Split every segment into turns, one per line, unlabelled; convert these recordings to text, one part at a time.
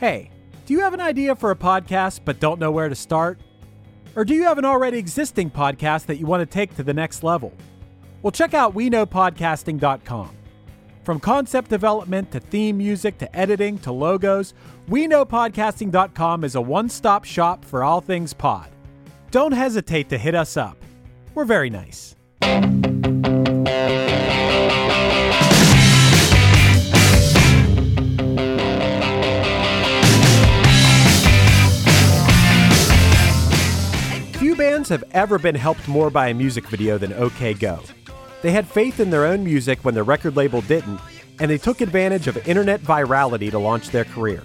Hey, do you have an idea for a podcast but don't know where to start? Or do you have an already existing podcast that you want to take to the next level? Well, check out WeKnowPodcasting.com. From concept development to theme music to editing to logos, WeKnowPodcasting.com is a one stop shop for all things pod. Don't hesitate to hit us up. We're very nice. Few bands have ever been helped more by a music video than OK Go. They had faith in their own music when their record label didn't, and they took advantage of internet virality to launch their career.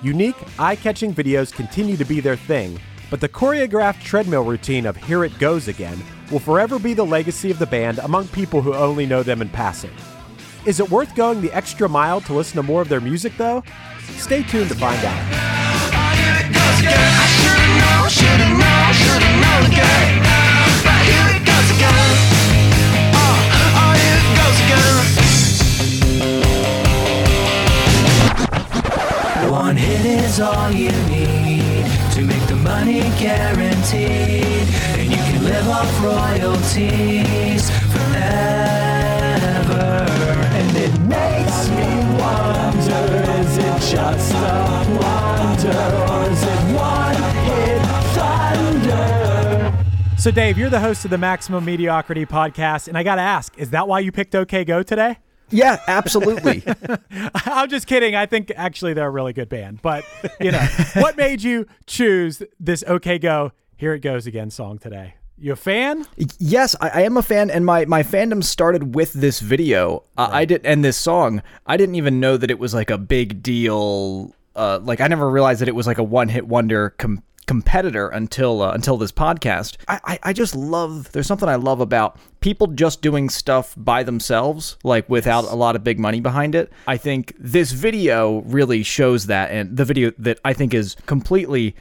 Unique, eye catching videos continue to be their thing, but the choreographed treadmill routine of Here It Goes Again will forever be the legacy of the band among people who only know them in passing. Is it worth going the extra mile to listen to more of their music, though? Stay tuned to find out.
One hit is all you need to make the money guaranteed, and you can live off royalties forever. And it makes me wonder: is it just a wonder, or is it
So, Dave, you're the host of the Maximum Mediocrity podcast, and I got to ask, is that why you picked OK Go today?
Yeah, absolutely.
I'm just kidding. I think actually they're a really good band. But, you know, what made you choose this OK Go, Here It Goes Again song today? You a fan?
yes, I, I am a fan, and my my fandom started with this video. Uh, I did, and this song. I didn't even know that it was like a big deal. Uh, like I never realized that it was like a one hit wonder com- competitor until uh, until this podcast. I, I I just love. There's something I love about people just doing stuff by themselves, like without a lot of big money behind it. I think this video really shows that, and the video that I think is completely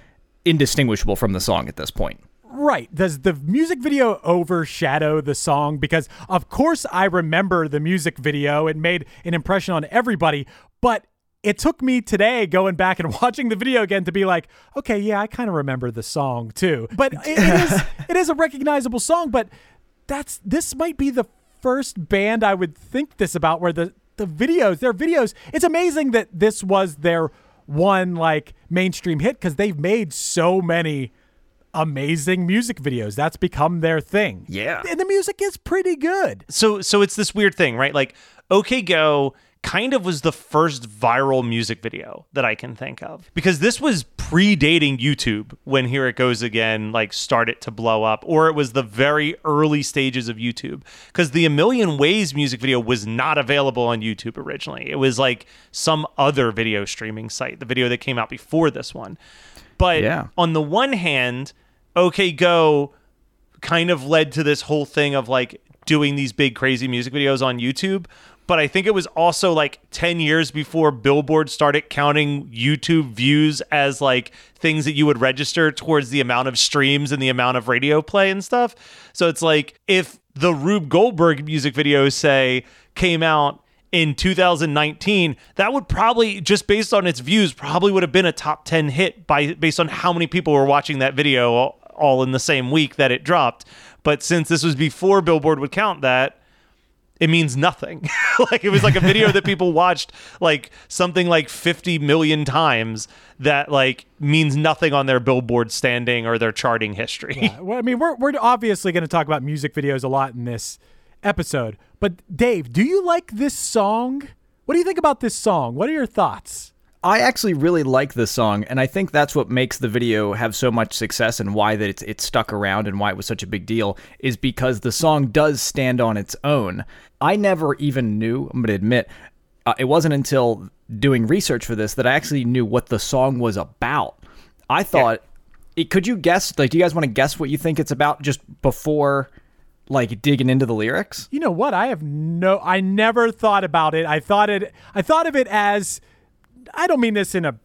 indistinguishable from the song at this point.
Right. Does the music video overshadow the song? Because, of course, I remember the music video. It made an impression on everybody. But it took me today going back and watching the video again to be like, okay, yeah, I kind of remember the song too. But it, it is it is a recognizable song. But that's this might be the first band I would think this about where the the videos, their videos. It's amazing that this was their one like mainstream hit because they've made so many amazing music videos. That's become their thing.
Yeah.
And the music is pretty good.
so so it's this weird thing, right? Like OK Go kind of was the first viral music video that I can think of because this was predating YouTube when Here It Goes Again like started to blow up or it was the very early stages of YouTube because the A Million Ways music video was not available on YouTube originally. It was like some other video streaming site, the video that came out before this one. But
Yeah.
on the one hand, OK Go kind of led to this whole thing of like doing these big crazy music videos on YouTube. But I think it was also like 10 years before Billboard started counting YouTube views as like things that you would register towards the amount of streams and the amount of radio play and stuff. So it's like if the Rube Goldberg music video, say, came out in 2019, that would probably just based on its views probably would have been a top 10 hit by based on how many people were watching that video all, all in the same week that it dropped. But since this was before Billboard would count that, it means nothing. like it was like a video that people watched like something like 50 million times that like means nothing on their billboard standing or their charting history.
Yeah, well, I mean, we're we're obviously going to talk about music videos a lot in this episode. But Dave, do you like this song? What do you think about this song? What are your thoughts?
I actually really like this song, and I think that's what makes the video have so much success and why that it's it's stuck around and why it was such a big deal is because the song does stand on its own. I never even knew, I'm gonna admit, uh, it wasn't until doing research for this that I actually knew what the song was about. I thought, it, could you guess? Like, do you guys want to guess what you think it's about just before? like digging into the lyrics?
You know what? I have no I never thought about it. I thought it I thought of it as I don't mean this in a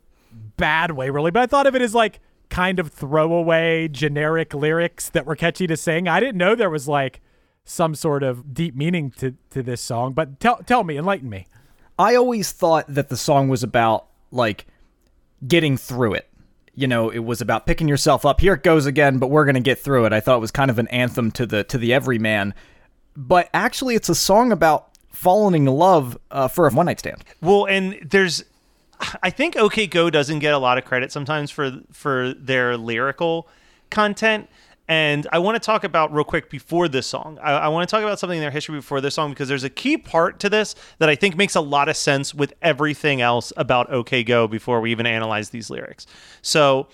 bad way really, but I thought of it as like kind of throwaway generic lyrics that were catchy to sing. I didn't know there was like some sort of deep meaning to to this song, but tell tell me, enlighten me.
I always thought that the song was about like getting through it. You know, it was about picking yourself up. Here it goes again, but we're going to get through it. I thought it was kind of an anthem to the to the everyman. But actually it's a song about falling in love uh, for a one night stand.
Well, and there's I think OK Go doesn't get a lot of credit sometimes for for their lyrical content. And I want to talk about real quick before this song. I, I, want to talk about something in their history before this song because there's a key part to this that I think makes a lot of sense with everything else about OK Go before we even analyze these lyrics. So,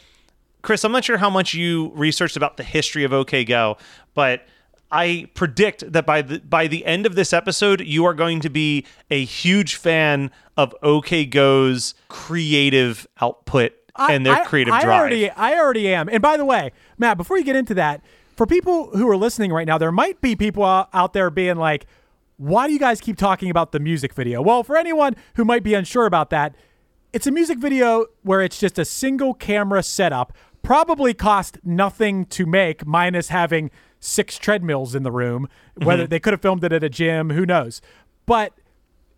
Chris, I'm not sure how much you researched about the history of OK Go, but I predict that by the by the end of this episode, you are going to be a huge fan of OK Go's creative output and their
I,
creative
I,
drive.
I already, I already am. And by the way, Matt, before you get into that, for people who are listening right now, there might be people out there being like, "Why do you guys keep talking about the music video?" Well, for anyone who might be unsure about that, it's a music video where it's just a single camera setup. Probably cost nothing to make, minus having six treadmills in the room. Whether mm-hmm. they could have filmed it at a gym, who knows? But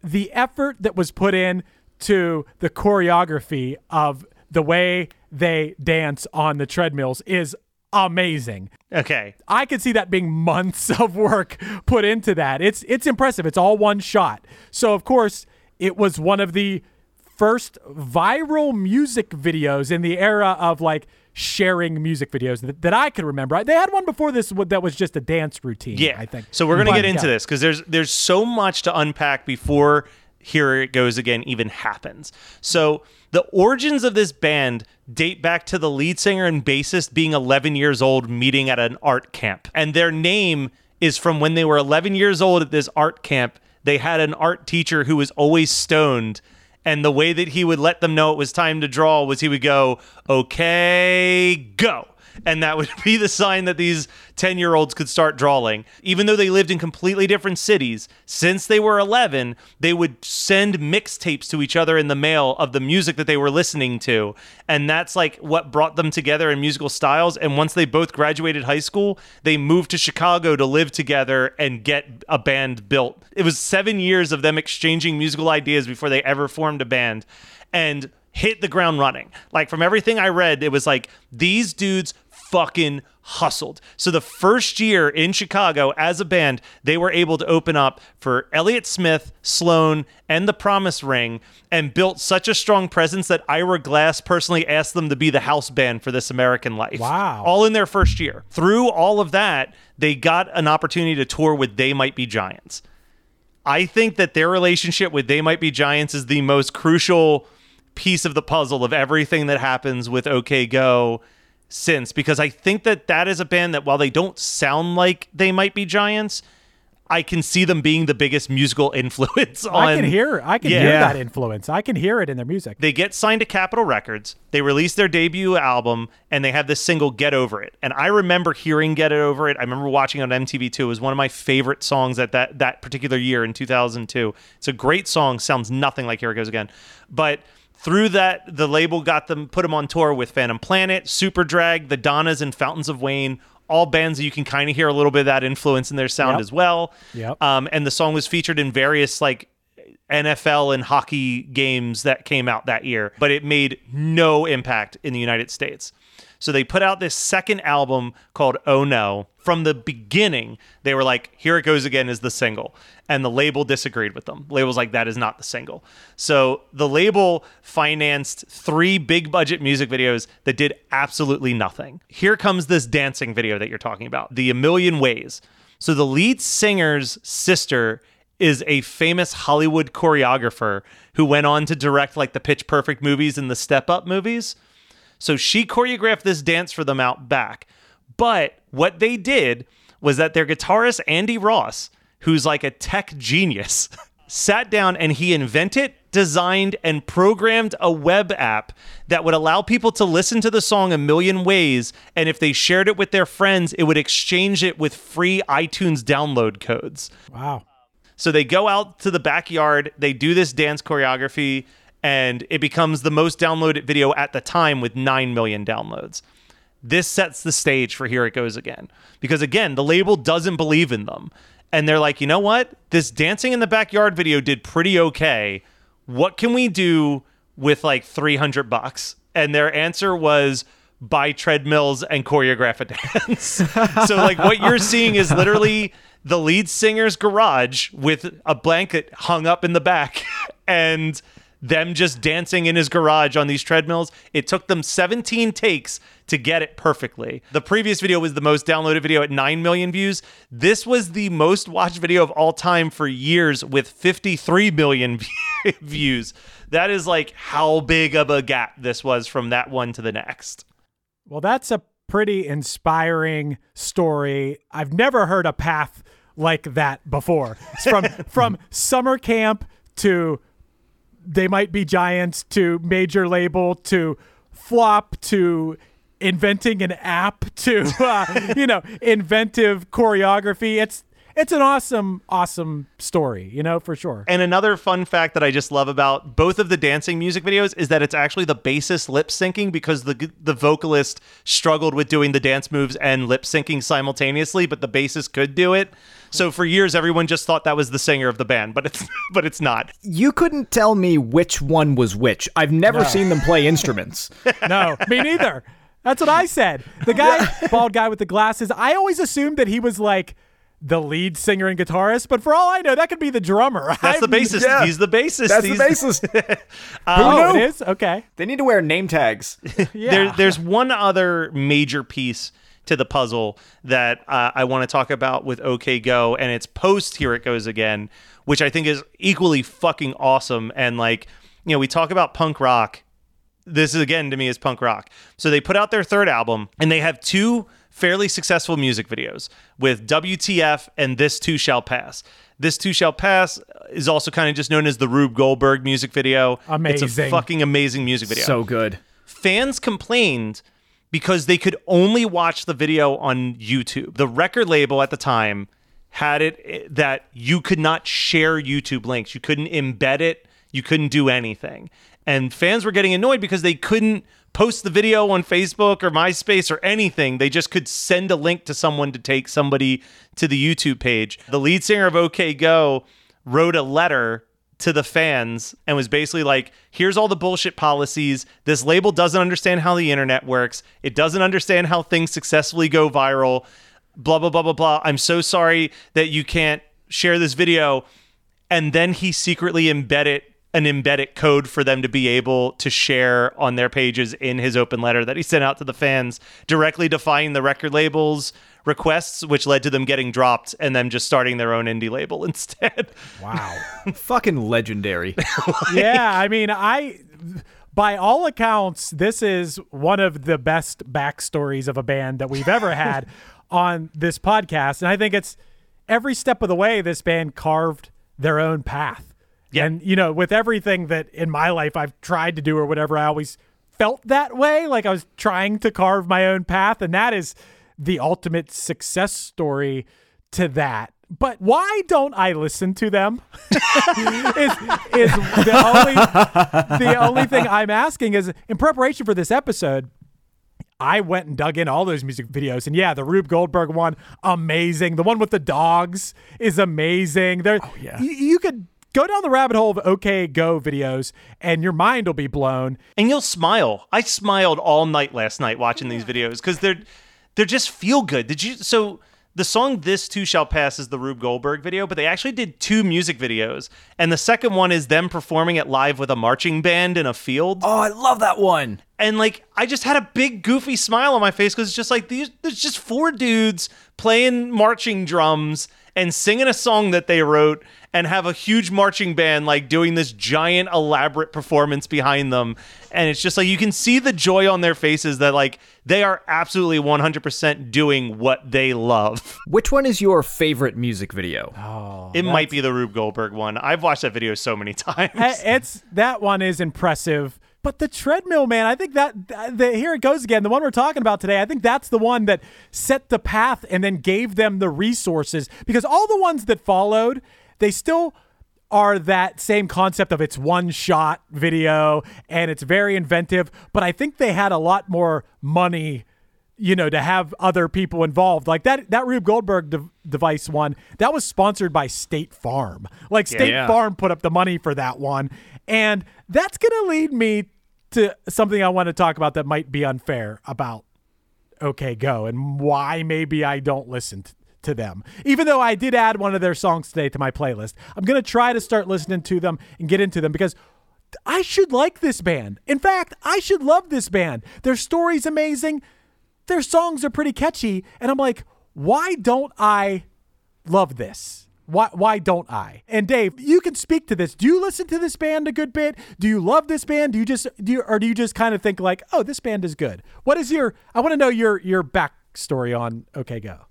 the effort that was put in to the choreography of the way they dance on the treadmills is amazing.
Okay.
I could see that being months of work put into that. It's it's impressive. It's all one shot. So of course, it was one of the first viral music videos in the era of like sharing music videos that, that I could remember. They had one before this that was just a dance routine,
yeah.
I think.
So we're going to get into yeah. this cuz there's there's so much to unpack before here it goes again even happens. So the origins of this band date back to the lead singer and bassist being 11 years old meeting at an art camp. And their name is from when they were 11 years old at this art camp. They had an art teacher who was always stoned. And the way that he would let them know it was time to draw was he would go, okay, go and that would be the sign that these 10 year olds could start drawing. Even though they lived in completely different cities, since they were 11, they would send mixtapes to each other in the mail of the music that they were listening to. And that's like what brought them together in musical styles. And once they both graduated high school, they moved to Chicago to live together and get a band built. It was seven years of them exchanging musical ideas before they ever formed a band. And hit the ground running. Like from everything I read, it was like these dudes fucking hustled. So the first year in Chicago as a band, they were able to open up for Elliott Smith, Sloan, and The Promise Ring and built such a strong presence that Ira Glass personally asked them to be the house band for This American Life.
Wow.
All in their first year. Through all of that, they got an opportunity to tour with They Might Be Giants. I think that their relationship with They Might Be Giants is the most crucial piece of the puzzle of everything that happens with OK Go since because I think that that is a band that while they don't sound like they might be giants, I can see them being the biggest musical influence on.
I can hear I can
Yeah.
hear that influence. I can hear it in their music.
They get signed to Capitol Records. They release their debut album, and they have this single "Get Over It." And I remember hearing "Get It Over It." I remember watching it on MTV2. It was one of my favorite songs at that that particular year in 2002. It's a great song. Sounds nothing like "Here It Goes Again," but through that, the label got them put them on tour with Phantom Planet, Superdrag, The Donnas, and Fountains of Wayne. All bands that you can kind of hear a little bit of that influence in their sound
Yep.
as well.
Yep.
Um, and the song was featured in various like NFL and hockey games that came out that year, but it made no impact in the United States. So they put out this second album called Oh No. From the beginning, they were like, Here It Goes Again is the single. And the label disagreed with them. Label's like, That is not the single. So the label financed three big budget music videos that did absolutely nothing. Here comes this dancing video that you're talking about, The A Million Ways. So the lead singer's sister is a famous Hollywood choreographer who went on to direct like the Pitch Perfect movies and the Step Up movies. So she choreographed this dance for them out back. But what they did was that their guitarist, Andy Ross, who's like a tech genius, sat down and he invented, designed, and programmed a web app that would allow people to listen to the song a million ways. And if they shared it with their friends, it would exchange it with free iTunes download codes.
Wow.
So they go out to the backyard, they do this dance choreography, and it becomes the most downloaded video at the time with 9 million downloads. This sets the stage for Here It Goes Again. Because again, the label doesn't believe in them. And they're like, you know what? This dancing in the backyard video did pretty okay. What can we do with like 300 bucks? And their answer was buy treadmills and choreograph a dance. so like what you're seeing is literally the lead singer's garage with a blanket hung up in the back and them just dancing in his garage on these treadmills. It took them 17 takes to get it perfectly. The previous video was the most downloaded video at 9 million views. This was the most watched video of all time for years with 53 million views. That is like how big of a gap this was from that one to the next.
Well, that's a pretty inspiring story. I've never heard a path like that before. It's from from summer camp to they might be giants to major label to flop to inventing an app to uh, you know inventive choreography. It's it's an awesome awesome story, you know, for sure.
And another fun fact that I just love about both of the dancing music videos is that it's actually the bassist lip syncing because the the vocalist struggled with doing the dance moves and lip syncing simultaneously, but the bassist could do it. So for years, everyone just thought that was the singer of the band, but it's but it's not.
You couldn't tell me which one was which. I've never seen them play instruments.
No, me neither. That's what I said. The guy, bald guy with the glasses, I always assumed that he was like the lead singer and guitarist, but for all I know, that could be the drummer.
That's the
I'm-
bassist.
yeah.
He's the bassist.
That's the
He's
bassist.
Oh,
knew?
it is? Okay.
They need to wear name tags.
Yeah.
There, there's one other major piece to the puzzle that uh, I want to talk about with OK Go, and it's post Here It Goes Again, which I think is equally fucking awesome. And like, you know, we talk about punk rock. This is again to me is punk rock. So they put out their third album, and they have two fairly successful music videos with WTF and This Too Shall Pass. This Too Shall Pass is also kind of just known as the Rube Goldberg music video. It's a
Amazing.
fucking amazing music video
so good.
fans complained because they could only watch the video on YouTube. The record label at the time had it eh, that you could not share YouTube links. You couldn't embed it. You couldn't do anything. And fans were getting annoyed because they couldn't post the video on Facebook or MySpace or anything. They just could send a link to someone to take somebody to the YouTube page. The lead singer of OK Go wrote a letter to the fans and was basically like, here's all the bullshit policies. This label doesn't understand how the internet works. It doesn't understand how things successfully go viral. Blah, blah, blah, blah, blah. I'm so sorry that you can't share this video. And then he secretly embedded an embedded code for them to be able to share on their pages in his open letter that he sent out to the fans, directly defying the record label's requests, which led to them getting dropped and them just starting their own indie label instead.
Wow.
Fucking legendary.
yeah, I mean, I by all accounts, this is one of the best backstories of a band that we've ever had on this podcast, and I think it's every step of the way, this band carved their own path.
Yeah.
And, you know, with everything that in my life I've tried to do or whatever, I always felt that way. Like I was trying to carve my own path. And that is the ultimate success story to that. But why don't I listen to them? is, is the only the only thing I'm asking is in preparation for this episode, I went and dug in all those music videos, and yeah, the Rube Goldberg one, amazing. The one with the dogs is amazing. There, oh,
yeah.
you, you could go down the rabbit hole of OK Go videos, and your mind will be blown.
and you'll smile. I smiled all night last night watching these videos because they're they're just feel good. Did you? So the song "This Too Shall Pass" is the Rube Goldberg video, but they actually did two music videos, and the second one is them performing it live with a marching band in a field.
Oh, I love that one.
and like I just had a big goofy smile on my face because it's just like these there's just four dudes playing marching drums and singing a song that they wrote and have a huge marching band like doing this giant elaborate performance behind them and it's just like you can see the joy on their faces that like they are absolutely 100% doing what they love.
Which one is your favorite music video?
Oh, it might be the Rube Goldberg one. I've watched that video so many times.
It's that one is impressive. But the treadmill, man, I think that the, here it goes again. The one we're talking about today, I think that's the one that set the path and then gave them the resources because all the ones that followed, they still are that same concept of it's one shot video and it's very inventive. But I think they had a lot more money you know, to have other people involved. Like that that Rube Goldberg de- device one, that was sponsored by State Farm. Like State
Yeah.
Farm put up the money for that one. And that's going to lead me to something I want to talk about that might be unfair about OK Go and why maybe I don't listen t- to them. Even though I did add one of their songs today to my playlist. I'm going to try to start listening to them and get into them because I should like this band. In fact, I should love this band. Their story's amazing. Their songs are pretty catchy. And I'm like, why don't I love this? Why, why don't I? And Dave, you can speak to this. Do you listen to this band a good bit? Do you love this band? Do you just do you, or do you just kind of think like, oh, this band is good? What is your? I want to know your your backstory on OK Go.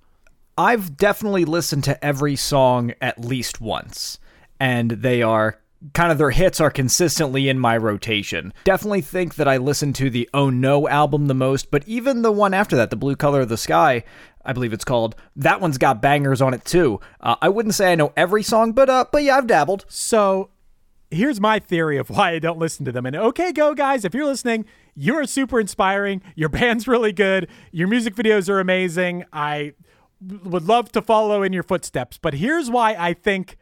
I've definitely listened to every song at least once, and they are kind of their hits are consistently in my rotation. Definitely think that I listen to the Oh No album the most, but even the one after that, The Blue Color of the Sky, I believe it's called, that one's got bangers on it too. Uh, I wouldn't say I know every song, but uh, but yeah, I've dabbled.
So here's my theory of why I don't listen to them. And okay, go guys, if you're listening, you're super inspiring. Your band's really good. Your music videos are amazing. I would love to follow in your footsteps. But here's why I think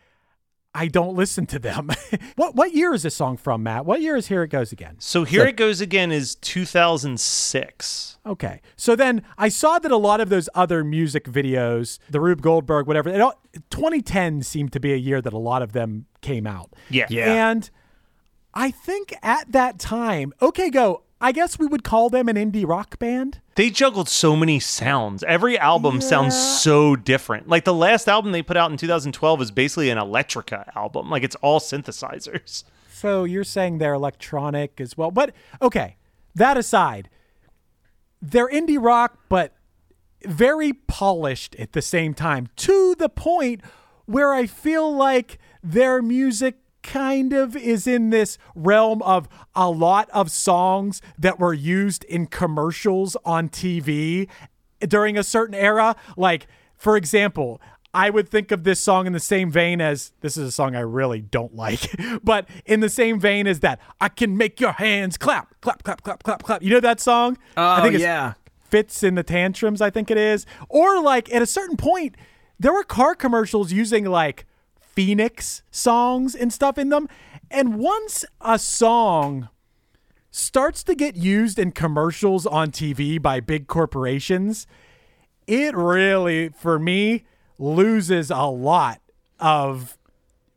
I don't listen to them. what what year is this song from, Matt? What year is Here It Goes Again?
so here it goes again is 2006.
Okay. So then I saw that a lot of those other music videos, the Rube Goldberg, whatever, it all, 2010 seemed to be a year that a lot of them came out.
Yeah.
Yeah.
And I think at that time, okay, go. I guess we would call them an indie rock band.
They juggled so many sounds. Every album sounds so different. Like the last album they put out in 2012 is basically an Electrica album. Like it's all synthesizers.
So you're saying they're electronic as well. But okay, that aside, they're indie rock, but very polished at the same time to the point where I feel like their music kind of is in this realm of a lot of songs that were used in commercials on TV during a certain era. Like, for example, I would think of this song in the same vein as this is a song I really don't like, but in the same vein as that, I can make your hands clap, clap, clap, clap, clap, clap. You know that song? I
Oh,
think it's
yeah.
Fitz and the Tantrums, I think it is. Or like at a certain point, there were car commercials using like Phoenix songs and stuff in them. And once a song starts to get used in commercials on TV by big corporations, it really, for me, loses a lot of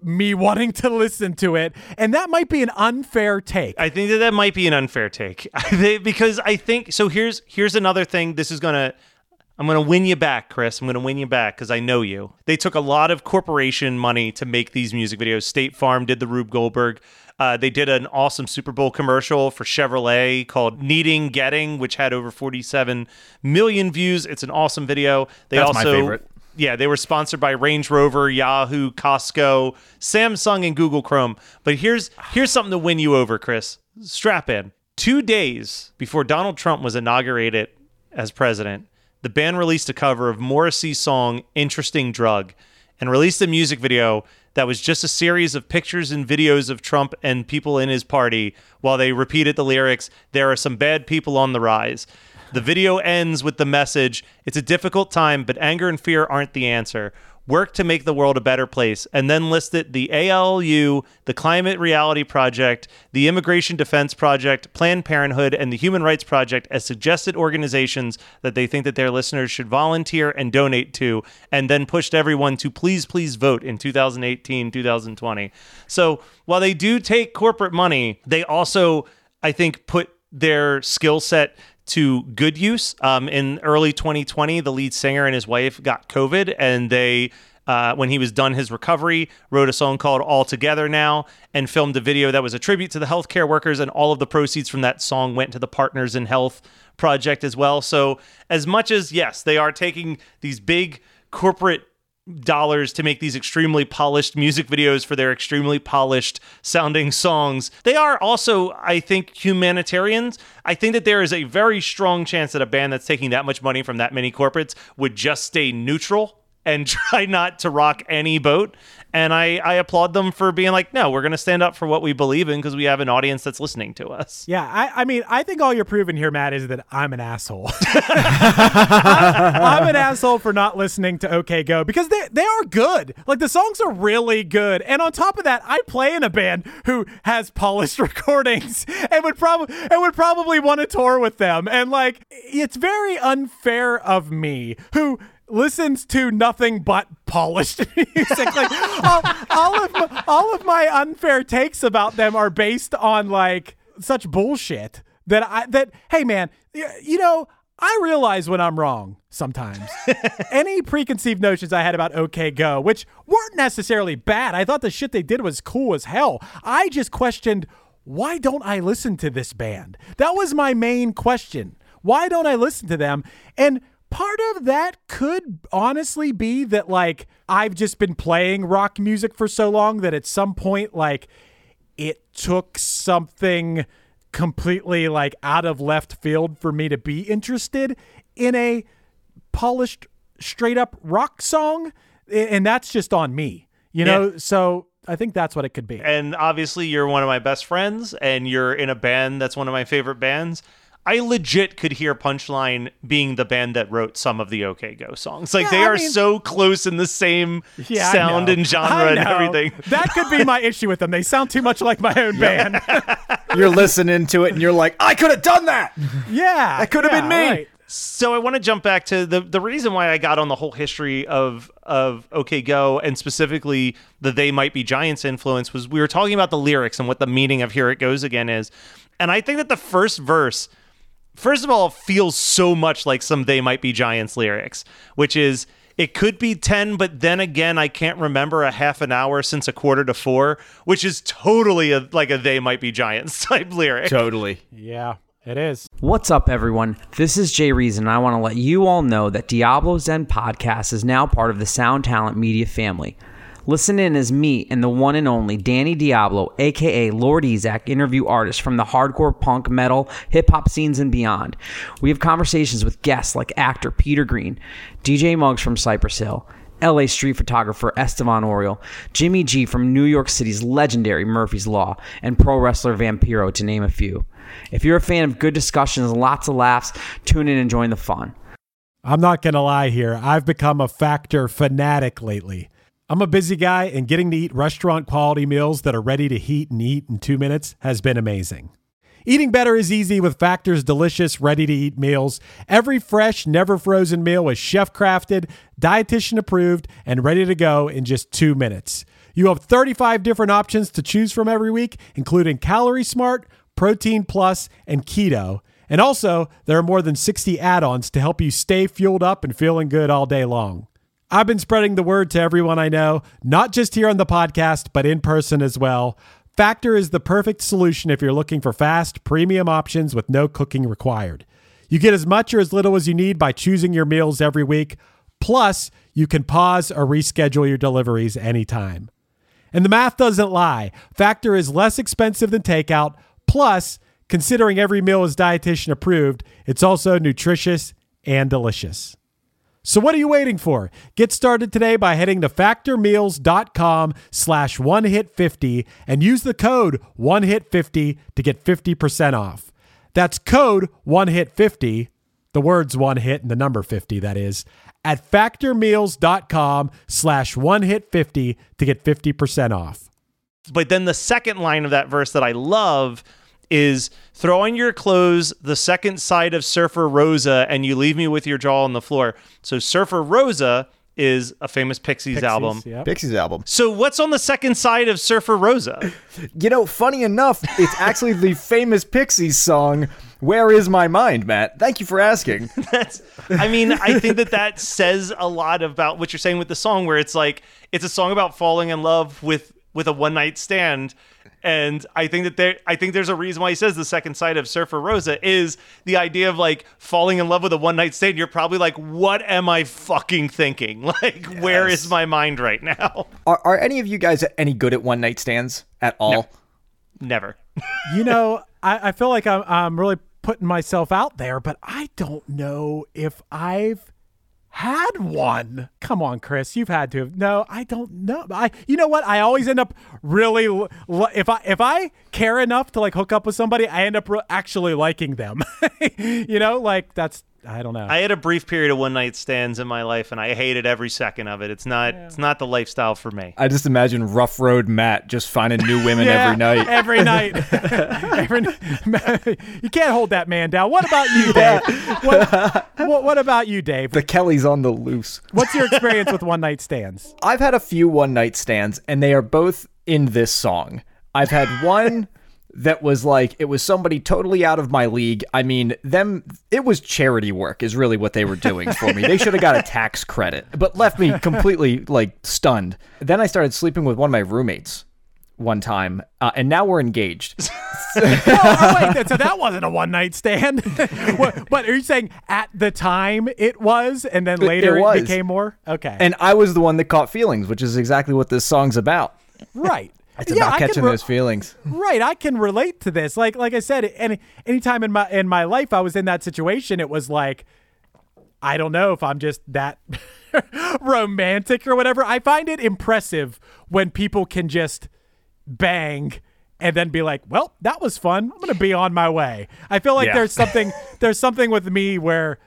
me wanting to listen to it. And that might be an unfair take.
I think that that might be an unfair take because I think so. Here's here's another thing. This is gonna. I'm gonna win you back, Chris. I'm gonna win you back because I know you. They took a lot of corporation money to make these music videos. State Farm did the Rube Goldberg. Uh, they did an awesome Super Bowl commercial for Chevrolet called "Needing Getting," which had over 47 million views. It's an awesome video. They
That's my
also
favorite.
yeah, they were sponsored by Range Rover, Yahoo, Costco, Samsung, and Google Chrome. But here's here's something to win you over, Chris. Strap in. Two days before Donald Trump was inaugurated as president, the band released a cover of Morrissey's song "Interesting Drug" and released a music video that was just a series of pictures and videos of Trump and people in his party while they repeated the lyrics, There are some bad people on the rise. The video ends with the message It's a difficult time, but anger and fear aren't the answer. Work to make the world a better place. And then listed the ALU, the Climate Reality Project, the Immigration Defense Project, Planned Parenthood, and the Human Rights Project as suggested organizations that they think that their listeners should volunteer and donate to, and then pushed everyone to please, please vote in 2018, 2020. So while they do take corporate money, they also, I think, put their skill set to good use. Um, in early 2020, the lead singer and his wife got COVID, and they, uh, when he was done his recovery, wrote a song called All Together Now and filmed a video that was a tribute to the healthcare workers, and all of the proceeds from that song went to the Partners in Health project as well. So, as much as, yes, they are taking these big corporate dollars to make these extremely polished music videos for their extremely polished sounding songs. They are also, I think, humanitarians. I think that there is a very strong chance that a band that's taking that much money from that many corporates would just stay neutral and try not to rock any boat. And I, I applaud them for being like, no, we're going to stand up for what we believe in because we have an audience that's listening to us.
Yeah, I, I mean, I think all you're proving here, Matt, is that I'm an asshole. I'm, an asshole for not listening to OK Go because they, they are good. Like, the songs are really good. And on top of that, I play in a band who has polished recordings and would, prob- and would probably want to tour with them. And, like, it's very unfair of me who listens to nothing but polished music. Like all, all of my, all of my unfair takes about them are based on like such bullshit that I that hey man, you know. I realize when I'm wrong sometimes. Any preconceived notions I had about OK Go, which weren't necessarily bad, I thought the shit they did was cool as hell. I just questioned why don't I listen to this band? That was my main question. Why don't I listen to them? And part of that could honestly be that like I've just been playing rock music for so long that at some point like it took something completely like out of left field for me to be interested in a polished straight up rock song and that's just on me you know
Yeah.
so i think that's what it could be
And obviously, you're one of my best friends, and you're in a band that's one of my favorite bands. I legit could hear Punchline being the band that wrote some of the OK Go songs. Like
Yeah,
they
I
are
mean-
so close in the same
yeah,
sound and genre and everything.
that could be my issue with them they sound too much like my own band
You're listening to it and you're like, I could have done that.
yeah
That could have
yeah,
been me.
right.
So I want to jump back to the the reason why I got on the whole history of of OK Go and specifically the They Might Be Giants influence was we were talking about the lyrics and what the meaning of Here It Goes Again is. And I think that the first verse first of all feels so much like some They Might Be Giants lyrics, which is it could be 10, but then again, I can't remember a half an hour since a quarter to four, which is totally a, like a They Might Be Giants type lyric.
Totally.
yeah it is
What's up, everyone? This is Jay Reason, and I want to let you all know that Diablo Zen Podcast is now part of the Sound Talent Media family. Listen in as me and the one and only Danny Diablo, aka Lord Ezec, interview artists from the hardcore punk, metal, hip hop scenes and beyond. We have conversations with guests like actor Peter Green, DJ Muggs from Cypress Hill, LA street photographer Estevan Oriol, Jimmy G from New York City's legendary Murphy's Law, and pro wrestler Vampiro, to name a few. If you're a fan of good discussions and lots of laughs, tune in and join the fun.
I'm not going to lie here. I've become a factor fanatic lately. I'm a busy guy, and getting to eat restaurant quality meals that are ready to heat and eat in two minutes has been amazing. Eating better is easy with Factor's delicious, ready to eat meals. Every fresh, never frozen meal is chef crafted, dietitian approved, and ready to go in just two minutes. You have 35 different options to choose from every week, including Calorie Smart, Protein Plus, and Keto. And also, there are more than 60 add ons to help you stay fueled up and feeling good all day long. I've been spreading the word to everyone I know, not just here on the podcast, but in person as well. Factor is the perfect solution if you're looking for fast, premium options with no cooking required. You get as much or as little as you need by choosing your meals every week. Plus, you can pause or reschedule your deliveries anytime. And the math doesn't lie. Factor is less expensive than takeout. Plus, considering every meal is dietitian approved, it's also nutritious and delicious. So what are you waiting for? Get started today by heading to factormeals.com slash one hit 50 and use the code one hit 50 to get 50% off. That's code one hit 50, the words one hit and the number 50 that is, at factormeals.com slash one hit 50 to get 50% off.
But then the second line of that verse that I love is throw on your clothes the second side of Surfer Rosa and you leave me with your jaw on the floor. So Surfer Rosa is a famous Pixies, album.
Yep.
Pixies album.
So what's on the second side of Surfer Rosa?
You know, funny enough, it's actually the famous Pixies song, Where Is My Mind, Matt? Thank you for asking.
That's I mean, I think that that says a lot about what you're saying with the song where it's like it's a song about falling in love with with a one night stand. And I think that there I think there's a reason why he says the second side of Surfer Rosa is the idea of like falling in love with a one night stand. You're probably like, what am I fucking thinking? Like, where is my mind right now?
Are, are any of you guys any good at one night stands at all?
Never.
you know, I, I feel like I'm, I'm really putting myself out there, but I don't know if I've had one. Come on, Chris, you've had to. No, I don't know. I, you know what? I always end up really if I if I care enough to like hook up with somebody, I end up re- actually liking them. you know, like that's I don't know.
I had a brief period of one night stands in my life and I hated every second of it. It's not it's not the lifestyle for me.
I just imagine Rough Road Matt just finding new women
Yeah,
every night.
Every night. every, you can't hold that man down. What about you, Dave? What, what, what about you, Dave?
The Kellys on the loose.
What's your experience with one night stands?
I've had a few one night stands, and they are both in this song. I've had one that was like it was somebody totally out of my league. I mean, them it was charity work is really what they were doing for me. They should have got a tax credit, but left me completely like stunned. Then I started sleeping with one of my roommates one time, uh, and now we're engaged.
Oh, oh, wait, so that wasn't a one night stand. What- but are you saying at the time it was, and then later it,
was.
became more? Okay,
And I was the one that caught feelings, which is exactly what this song's about.
right.
It's
Yeah,
about catching
re-
those feelings.
Right, I can relate to this. Like like I said, any anytime in my in my life I was in that situation, it was like I don't know if I'm just that romantic or whatever. I find it impressive when people can just bang and then be like, "Well, that was fun. I'm going to be on my way." I feel like
Yeah.
there's something there's something with me where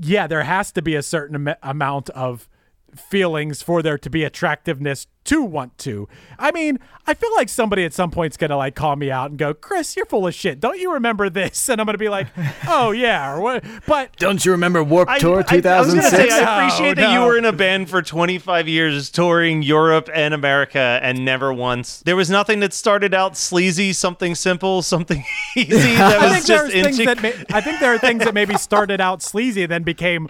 yeah, there has to be a certain am- amount of feelings for there to be attractiveness to want to. I mean, I feel like somebody at some point's gonna like call me out and go, "Chris, you're full of shit. Don't you remember this?" And I'm gonna be like, "Oh yeah," or what? But
Don't you remember Warp
I,
Tour
I- I was
2006?
I appreciate
No,
that you were in a band for 25 years touring Europe and America and never once there was nothing that started out sleazy, something simple, something easy that
I
was
think
just
there's things
inchi-
that may, I think there are things that maybe started out sleazy then became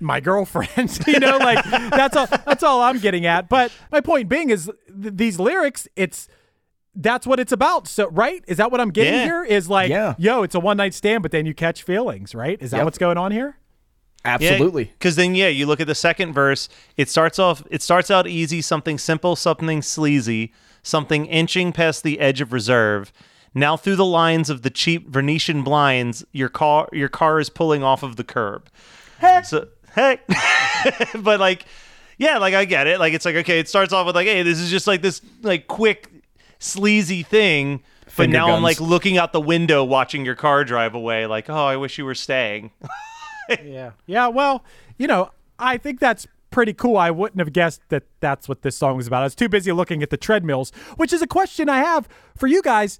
my girlfriend. you know, like that's all. That's all I'm getting at. But my point being is th- these lyrics. It's that's what it's about. So right? Is that what I'm getting
Yeah.
here? Is like,
Yeah.
yo, it's a one night stand, but then you catch feelings, right? Is that
Yep.
what's going on here?
Absolutely.
Because then, yeah, you look at the second verse. It starts off. It starts out easy, something simple, something sleazy, something inching past the edge of reserve. Now through the lines of the cheap Venetian blinds, your car your car is pulling off of the curb. So hey, but like, yeah, like I get it. Like it's like okay, it starts off with like, hey, this is just like this like quick sleazy thing. But
Finger
now I'm like looking out the window, watching your car drive away. Like, oh, I wish you were staying.
Yeah. Yeah. Well, you know, I think that's pretty cool. I wouldn't have guessed that that's what this song was about. I was too busy looking at the treadmills, which is a question I have for you guys.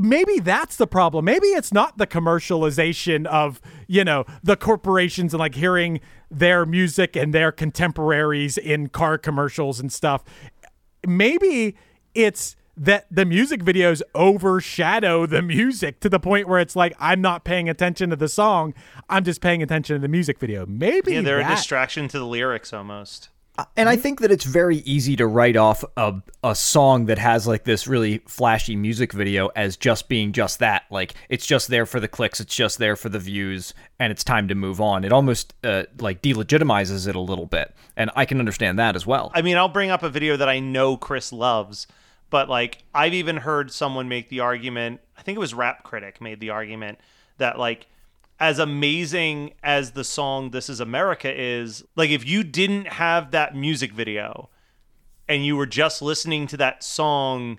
Maybe that's the problem. Maybe it's not the commercialization of, you know, the corporations and like hearing their music and their contemporaries in car commercials and stuff. Maybe it's that the music videos overshadow the music to the point where it's like I'm not paying attention to the song, I'm just paying attention to the music video. Maybe
Yeah, they're
that,
a distraction to the lyrics almost.
And I think that it's very easy to write off a, a song that has like this really flashy music video as just being just that. Like it's just there for the clicks, it's just there for the views, and it's time to move on. It almost uh, like delegitimizes it a little bit, and I can understand that as well.
I mean, I'll bring up a video that I know Chris loves, but like I've even heard someone make the argument, I think it was Rap Critic made the argument that like as amazing as the song This Is America is, like if you didn't have that music video and you were just listening to that song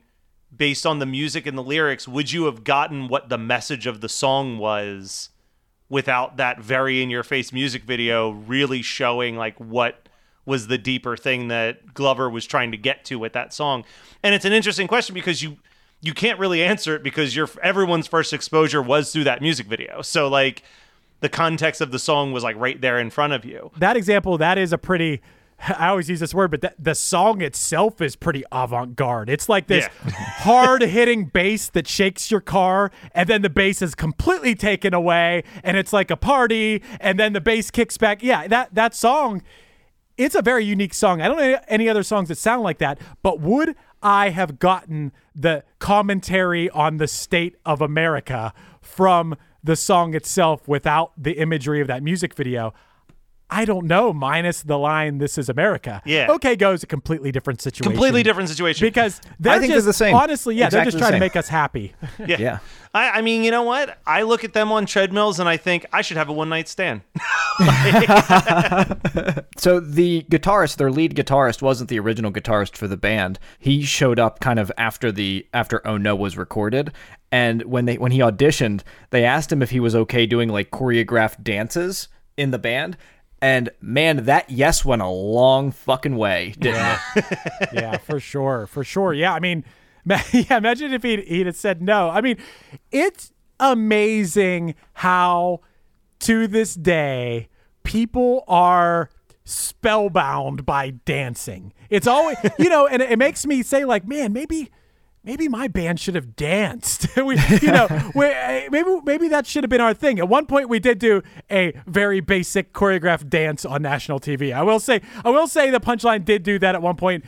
based on the music and the lyrics, would you have gotten what the message of the song was without that very in your face music video really showing like what was the deeper thing that Glover was trying to get to with that song? And it's an interesting question because you you can't really answer it because your everyone's first exposure was through that music video. So like the context of the song was like right there in front of you.
that example, that is a pretty. I always use this word, but that, the song itself is pretty avant garde. It's like this
Yeah.
hard hitting bass that shakes your car, and then the bass is completely taken away, and it's like a party, and then the bass kicks back. Yeah, that that song, it's a very unique song. I don't know any other songs that sound like that, but would I have gotten the commentary on the state of America from the song itself without the imagery of that music video? I don't know, minus the line "This is America."
Yeah.
OK Go's a completely different situation.
Completely different situation.
because they're
think they're
just
the same.
honestly, yeah, they're just
the
trying to make us happy.
yeah.
Yeah.
I, I mean, you know what? I look at them on treadmills and I think I should have a one night stand.
So the guitarist, their lead guitarist, wasn't the original guitarist for the band. He showed up kind of after the after Oh No was recorded, and when they when he auditioned, they asked him if he was okay doing like choreographed dances in the band. And man, that yes went a long fucking way, didn't it?
yeah, for sure, for sure. Yeah, I mean, yeah. Imagine if he'd, he'd have said no. I mean, it's amazing how to this day people are spellbound by dancing. It's always, you know, and it makes me say like, man, maybe. Maybe my band should have danced. we, you know, we, eh, maybe maybe that should have been our thing. At one point, we did do a very basic choreographed dance on national TV. I will say, I will say, the punchline did do that at one point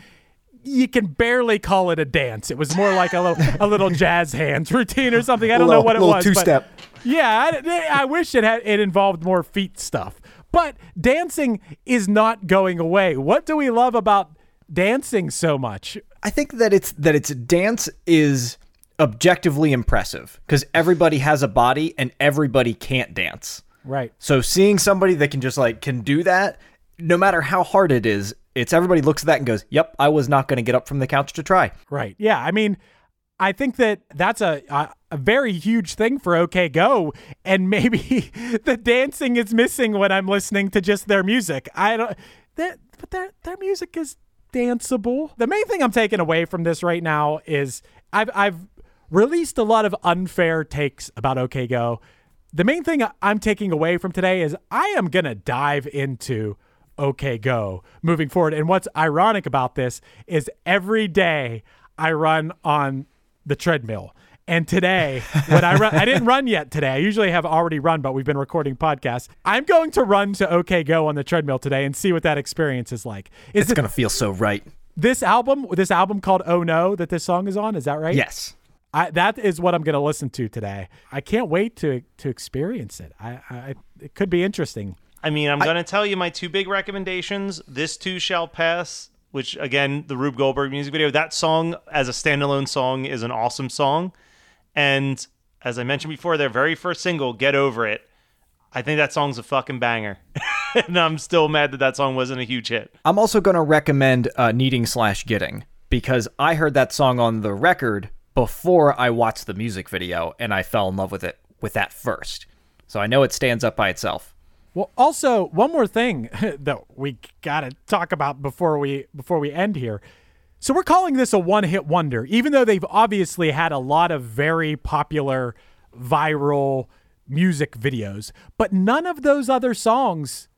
you can barely call it a dance. It was more like a little a little jazz hands routine or something. I don't know what it was. but-
two-step.
Yeah, I, I wish it had it involved more feet stuff. But dancing is not going away. What do we love about dancing so much?
I think that it's that its dance is objectively impressive because everybody has a body and everybody can't dance.
Right.
So seeing somebody that can just like can do that, no matter how hard it is, it's everybody looks at that and goes, "Yep, I was not going to get up from the couch to try."
Right. Yeah. I mean, I think that that's a, a a very huge thing for OK Go, and maybe the dancing is missing when I'm listening to just their music. I don't. That, but their their music is danceable. The main thing I'm taking away from this right now is I've I've released a lot of unfair takes about OK Go. The main thing I'm taking away from today is I am gonna dive into OK Go moving forward. And what's ironic about this is every day I run on the treadmill. And today, when I run, I didn't run yet today. I usually have already run, but we've been recording podcasts. I'm going to run to OK Go on the treadmill today and see what that experience is like. Is
It's
it
going to feel so right.
this album, this album called Oh No, that this song is on? Is that right?
Yes.
I, that is what I'm going to listen to today. I can't wait to to experience it. I, I it could be interesting.
I mean, I'm going to tell you my two big recommendations. This too shall pass, which again, the Rube Goldberg music video. That song as a standalone song is an awesome song, and as I mentioned before, their very first single, "Get Over It." I think that song's a fucking banger, and I'm still mad that that song wasn't a huge hit.
I'm also going to recommend uh, Needing Slash Getting because I heard that song on the record before I watched the music video and I fell in love with it with that first. So I know it stands up by itself.
Well, also one more thing that we got to talk about before we before we end here. So we're calling this a one-hit wonder, even though they've obviously had a lot of very popular viral music videos, but none of those other songs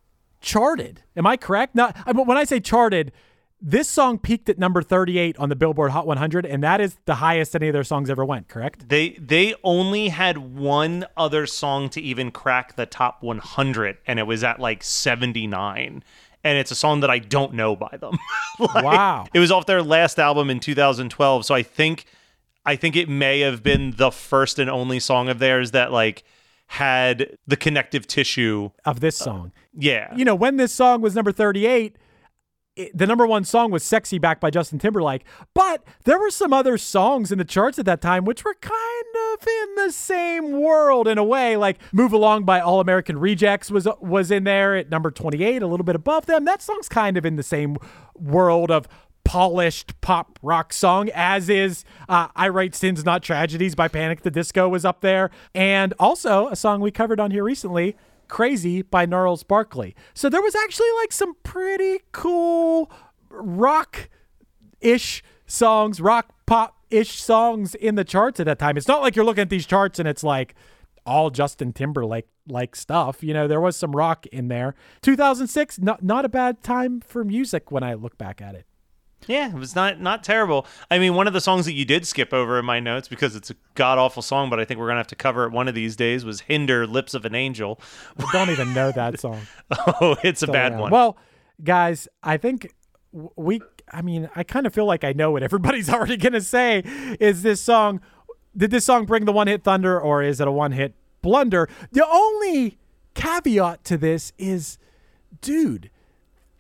charted. Am I correct? Not when I say charted, this song peaked at number 38 on the Billboard Hot 100, and that is the highest any of their songs ever went. Correct?
They they only had one other song to even crack the top 100, and it was at like 79. And it's a song that I don't know by them. Like,
Wow.
It was off their last album in 2012, so I think I think it may have been the first and only song of theirs that like had the connective tissue.
of this song.
Yeah.
You know, when this song was number 38, it, the number one song was Sexy Back by Justin Timberlake. But there were some other songs in the charts at that time which were kind of in the same world in a way. Like Move Along by All American Rejects was was in there at number 28, a little bit above them. That song's kind of in the same world of polished pop rock song as is uh, I Write Sins Not Tragedies by Panic the Disco was up there and also a song we covered on here recently Crazy by Gnarls Barkley. So there was actually like some pretty cool rock ish songs, rock pop ish songs in the charts at that time. It's not like you're looking at these charts and it's like all Justin Timberlake like stuff. You know, there was some rock in there. 2006, not not a bad time for music when I look back at it.
Yeah, it was not not terrible. I mean, one of the songs that you did skip over in my notes because it's a god awful song, but I think we're gonna have to cover it one of these days was "Hinder Lips of an Angel."
I don't even know that song.
Oh, it's a bad
Yeah.
one.
Well, guys, I think we. I mean, I kind of feel like I know what everybody's already gonna say. Is this song? Did this song bring the one hit thunder, or is it a one hit blunder? The only caveat to this is, dude,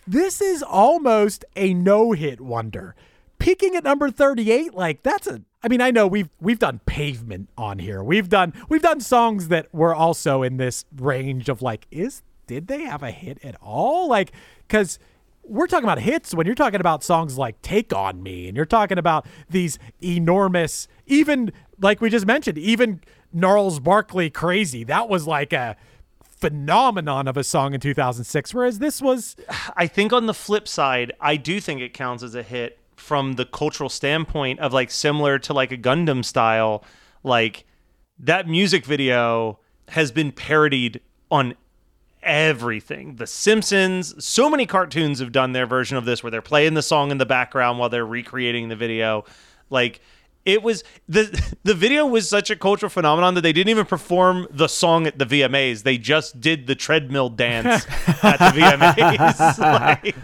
this is almost a no hit wonder. Peaking at number 38, like that's a I mean, I know we've we've done pavement on here. We've done we've done songs that were also in this range of like, is did they have a hit at all? Like, cause we're talking about hits when you're talking about songs like Take On Me, and you're talking about these enormous, even like we just mentioned, even Gnarls Barkley Crazy. That was like a phenomenon of a song in 2006 whereas this was
I think on the flip side, I do think it counts as a hit from the cultural standpoint of like similar to like a Gangnam style, like that music video has been parodied on everything. The Simpsons, so many cartoons have done their version of this where they're playing the song in the background while they're recreating the video. Like it was the the video was such a cultural phenomenon that they didn't even perform the song at the VMAs. They just did the treadmill dance at the VMAs. like,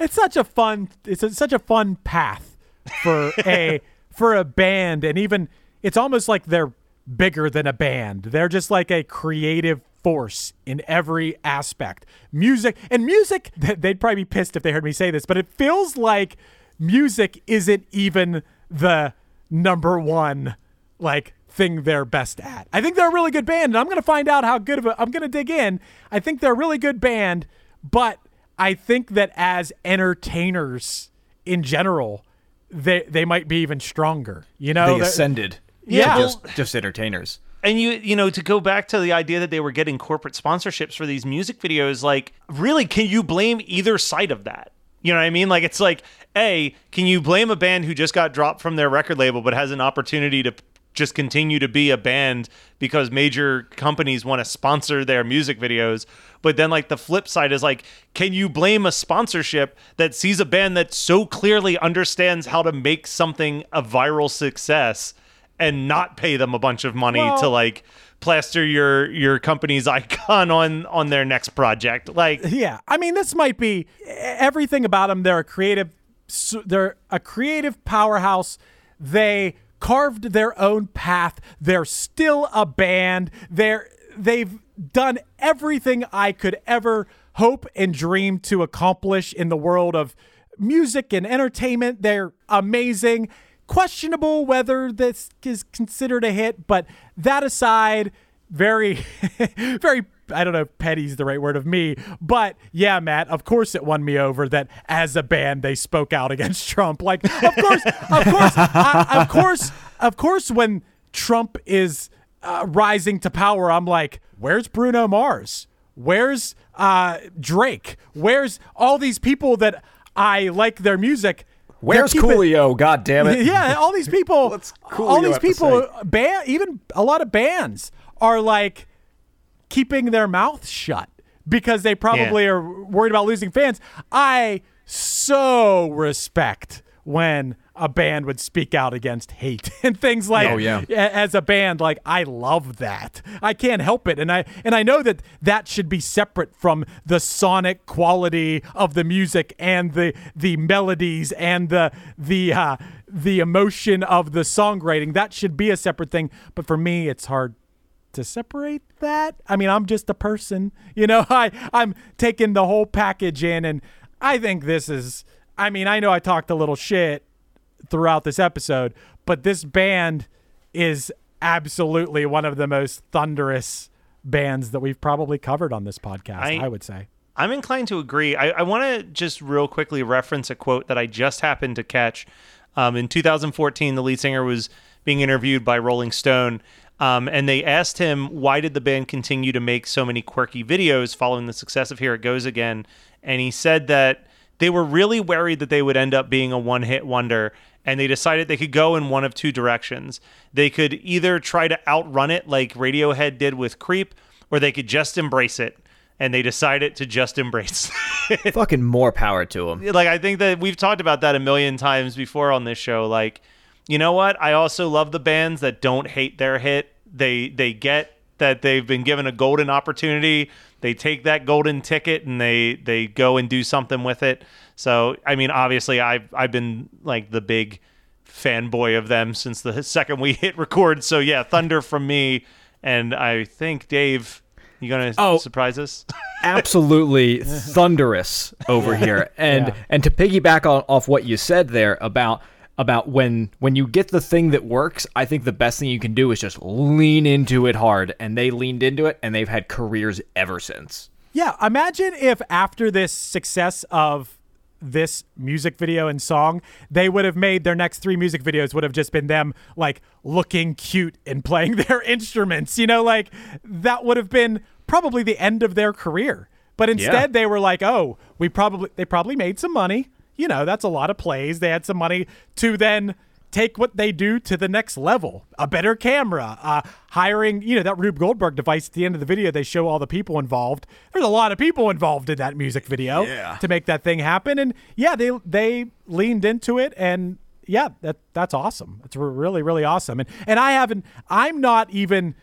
it's such a fun it's a, such a fun path for a for a band and even it's almost like they're bigger than a band they're just like a creative force in every aspect music and music they'd probably be pissed if they heard me say this but it feels like music isn't even the number one like thing they're best at. I think they're a really good band, and I'm gonna find out how good of a I'm gonna dig in. I think they're a really good band, but I think that as entertainers in general, they they might be even stronger. You know,
they
They're-
ascended.
Yeah.
just, just entertainers.
and you you know to go back to the idea that they were getting corporate sponsorships for these music videos like really can you blame either side of that you know what i mean like it's like a can you blame a band who just got dropped from their record label but has an opportunity to just continue to be a band because major companies want to sponsor their music videos but then like the flip side is like can you blame a sponsorship that sees a band that so clearly understands how to make something a viral success and not pay them a bunch of money
Well-
to like plaster your your company's icon on on their next project like
Yeah, I mean, this might be everything about them. They're a creative, they're a creative powerhouse. They carved their own path. They're still a band. They're they've done everything I could ever hope and dream to accomplish in the world of music and entertainment. They're amazing. Questionable whether this is considered a hit, but that aside, very, very, I don't know if petty's the right word of me, but yeah, Matt, of course it won me over that as a band they spoke out against Trump. Like, of course, of course, I, of course, of course, when Trump is uh, rising to power, I'm like, where's Bruno Mars? Where's uh, Drake? Where's all these people that I like their music?
Where's
keeping-
Coolio? God damn it!
yeah, all these people, all these people, band, even a lot of bands are like keeping their mouth shut because they probably are worried about losing fans. I so respect when a band would speak out against hate and things like
Oh, yeah.
as a band like I love that. I can't help it and I and I know that that should be separate from the sonic quality of the music and the the melodies and the the uh the emotion of the songwriting. That should be a separate thing, but for me it's hard to separate that. I mean, I'm just a person, you know. I I'm taking the whole package in, and I think this is. I mean, I know I talked a little shit throughout this episode, but this band is absolutely one of the most thunderous bands that we've probably covered on this podcast. I,
I-
would say.
I'm inclined to agree. I, I want to just real quickly reference a quote that I just happened to catch. Um, in 2014, the lead singer was being interviewed by Rolling Stone, um, and they asked him why did the band continue to make so many quirky videos following the success of Here It Goes Again, and he said that they were really worried that they would end up being a one-hit wonder, and they decided they could go in one of two directions. They could either try to outrun it like Radiohead did with Creep, or they could just embrace it and they decided to just embrace.
Fucking more power to them.
like I think that we've talked about that a million times before on this show. Like, you know what? I also love the bands that don't hate their hit. They they get that they've been given a golden opportunity. They take that golden ticket and they they go and do something with it. So I mean, obviously, I've I've been like the big fanboy of them since the second we hit record. So yeah, Thunder from me, and I think Dave, you gonna
Oh.
surprise us?
absolutely thunderous over here. And
Yeah.
and to piggyback on, off what you said there about about when when you get the thing that works, I think the best thing you can do is just lean into it hard. And they leaned into it, and they've had careers ever since.
Yeah, imagine if after this success of this music video and song, they would have made their next three music videos would have just been them like looking cute and playing their instruments. You know, like that would have been probably the end of their career. But instead they were like, "Oh, we probably they probably made some money. You know, that's a lot of plays. They had some money to then take what they do to the next level. A better camera, uh, hiring, you know, that Rube Goldberg device at the end of the video, they show all the people involved. There's a lot of people involved in that music video to make that thing happen. And yeah, they they leaned into it and yeah, that that's awesome. It's really, really awesome. And and I haven't I'm not even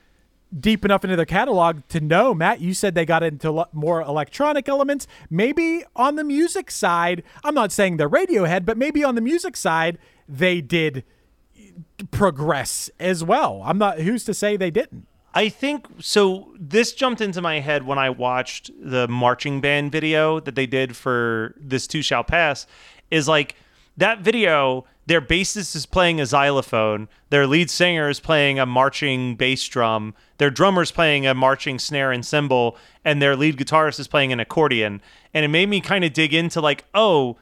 deep enough into their catalog to know. Matt, you said they got into more electronic elements. Maybe on the music side, I'm not saying they're Radiohead, but maybe on the music side, they did progress as well. I'm not. Who's to say they didn't?
I think so. This jumped into my head when I watched the marching band video that they did for This Too Shall Pass. Is like that video, their bassist is playing a xylophone, their lead singer is playing a marching bass drum, their drummer's playing a marching snare and cymbal, and their lead guitarist is playing an accordion. And it made me kind of dig into like, oh,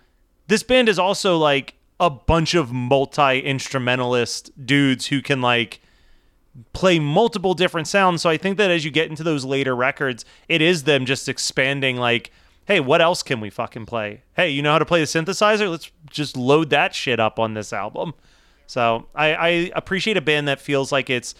this band is also like a bunch of multi instrumentalist dudes who can like play multiple different sounds. So I think that as you get into those later records, it is them just expanding like, hey, what else can we fucking play? Hey, you know how to play the synthesizer? Let's just load that shit up on this album. So I, I appreciate a band that feels like it's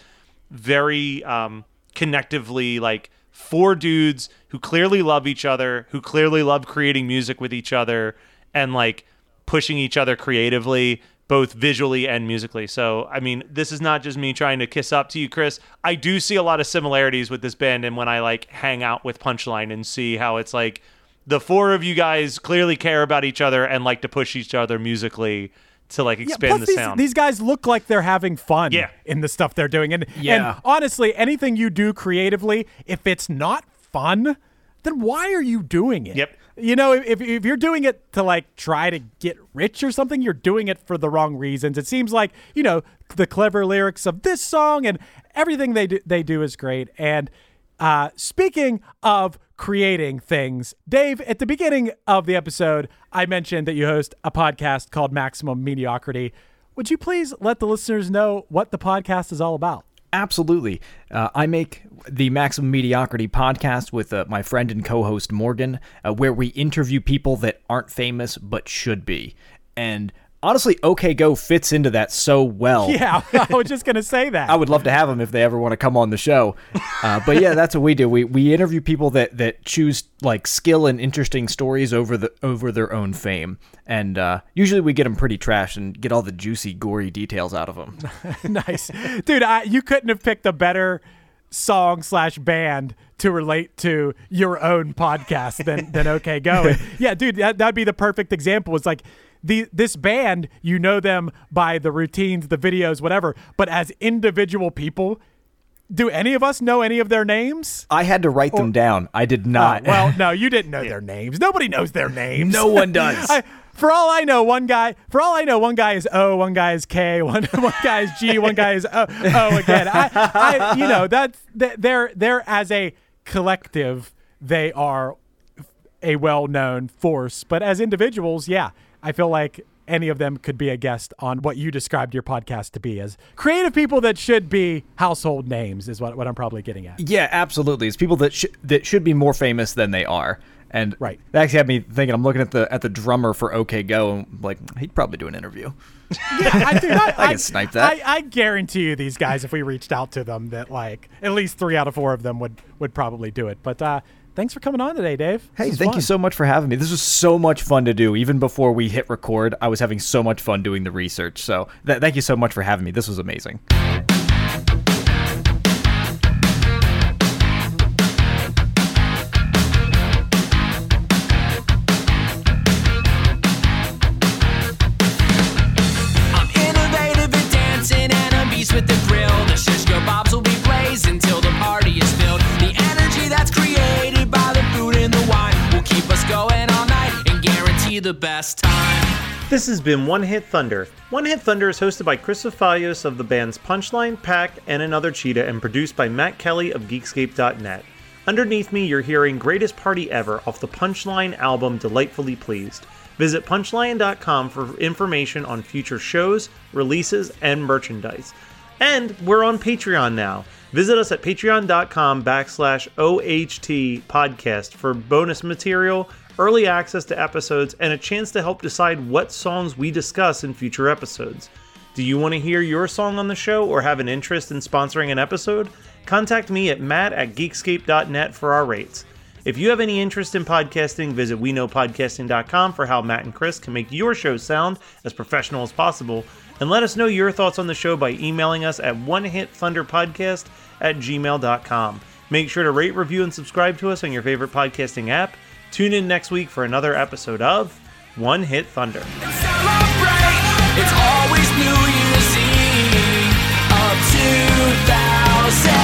very um, connectively like four dudes who clearly love each other, who clearly love creating music with each other, and like pushing each other creatively, both visually and musically. So, I mean, this is not just me trying to kiss up to you, Chris. I do see a lot of similarities with this band, and when I like hang out with Punchline and see how it's like the four of you guys clearly care about each other and like to push each other musically to like
Yeah,
expand
plus
the
these,
sound.
these guys look like they're having fun
Yeah.
in the stuff they're doing. And,
Yeah.
and honestly, anything you do creatively, if it's not fun, then why are you doing it?
Yep.
You know, if, if you're doing it to like try to get rich or something, you're doing it for the wrong reasons. It seems like, you know, the clever lyrics of this song and everything they do, they do is great. And uh, speaking of creating things, Dave, at the beginning of the episode, I mentioned that you host a podcast called Maximum Mediocrity. Would you please let the listeners know what the podcast is all about?
Absolutely. Uh, I make the Maximum Mediocrity podcast with uh, my friend and co host Morgan, uh, where we interview people that aren't famous but should be. And honestly, OK Go fits into that so well.
Yeah, I was just gonna say that.
I would love to have them if they ever want to come on the show. Uh, but yeah, that's what we do. We we interview people that that choose like skill and interesting stories over the over their own fame, and uh, usually we get them pretty trash and get all the juicy, gory details out of them.
nice, dude. I, you couldn't have picked a better song slash band to relate to your own podcast than than OK Go. And yeah, dude, that that'd be the perfect example. It's like the this band, you know them by the routines, the videos, whatever, but as individual people, do any of us know any of their names?
I had to write them down. I did
Oh,
not.
well, no, you didn't know their names. Nobody knows their names.
no one does.
I, for all I know, one guy. For all I know, one guy is O, one guy is K, one one guy is G, one guy is O, o again. I, I, you know, that's they're they're as a collective, they are a well-known force. But as individuals, yeah, I feel like any of them could be a guest on what you described your podcast to be as creative people that should be household names is what, what I'm probably getting at.
Yeah, absolutely. It's people that sh- that should be more famous than they are. And
Right.
that actually had me thinking. I'm looking at the at the drummer for OK Go, and I'm like he'd probably do an interview.
Yeah, I, dude, I,
I can snipe that.
I, I guarantee you, these guys, if we reached out to them, that like at least three out of four of them would would probably do it. But uh, thanks for coming on today, Dave.
Hey, thank
fun.
you so much for having me. This was so much fun to do. Even before we hit record, I was having so much fun doing the research. So th- thank you so much for having me. This was amazing.
The best time.
This has been One Hit Thunder. One Hit Thunder is hosted by Chris Fafalios of the bands Punchline, Pack, and Another Cheetah, and produced by Matt Kelly of Geekscape.net. Underneath me, you're hearing Greatest Party Ever off the Punchline album Delightfully Pleased. Visit punchline.com for information on future shows, releases, and merchandise. And we're on Patreon now. Visit us at patreon.com backslash OHT podcast for bonus material, early access to episodes, and a chance to help decide what songs we discuss in future episodes. Do you want to hear your song on the show or have an interest in sponsoring an episode? Contact me at matt at geekscape.net for our rates. If you have any interest in podcasting, visit weknowpodcasting.com for how Matt and Chris can make your show sound as professional as possible. And let us know your thoughts on the show by emailing us at onehitthunderpodcast at gmail.com. Make sure to rate, review, and subscribe to us on your favorite podcasting app. Tune in next week for another episode of One Hit Thunder.
It's always New Year's Eve of 2000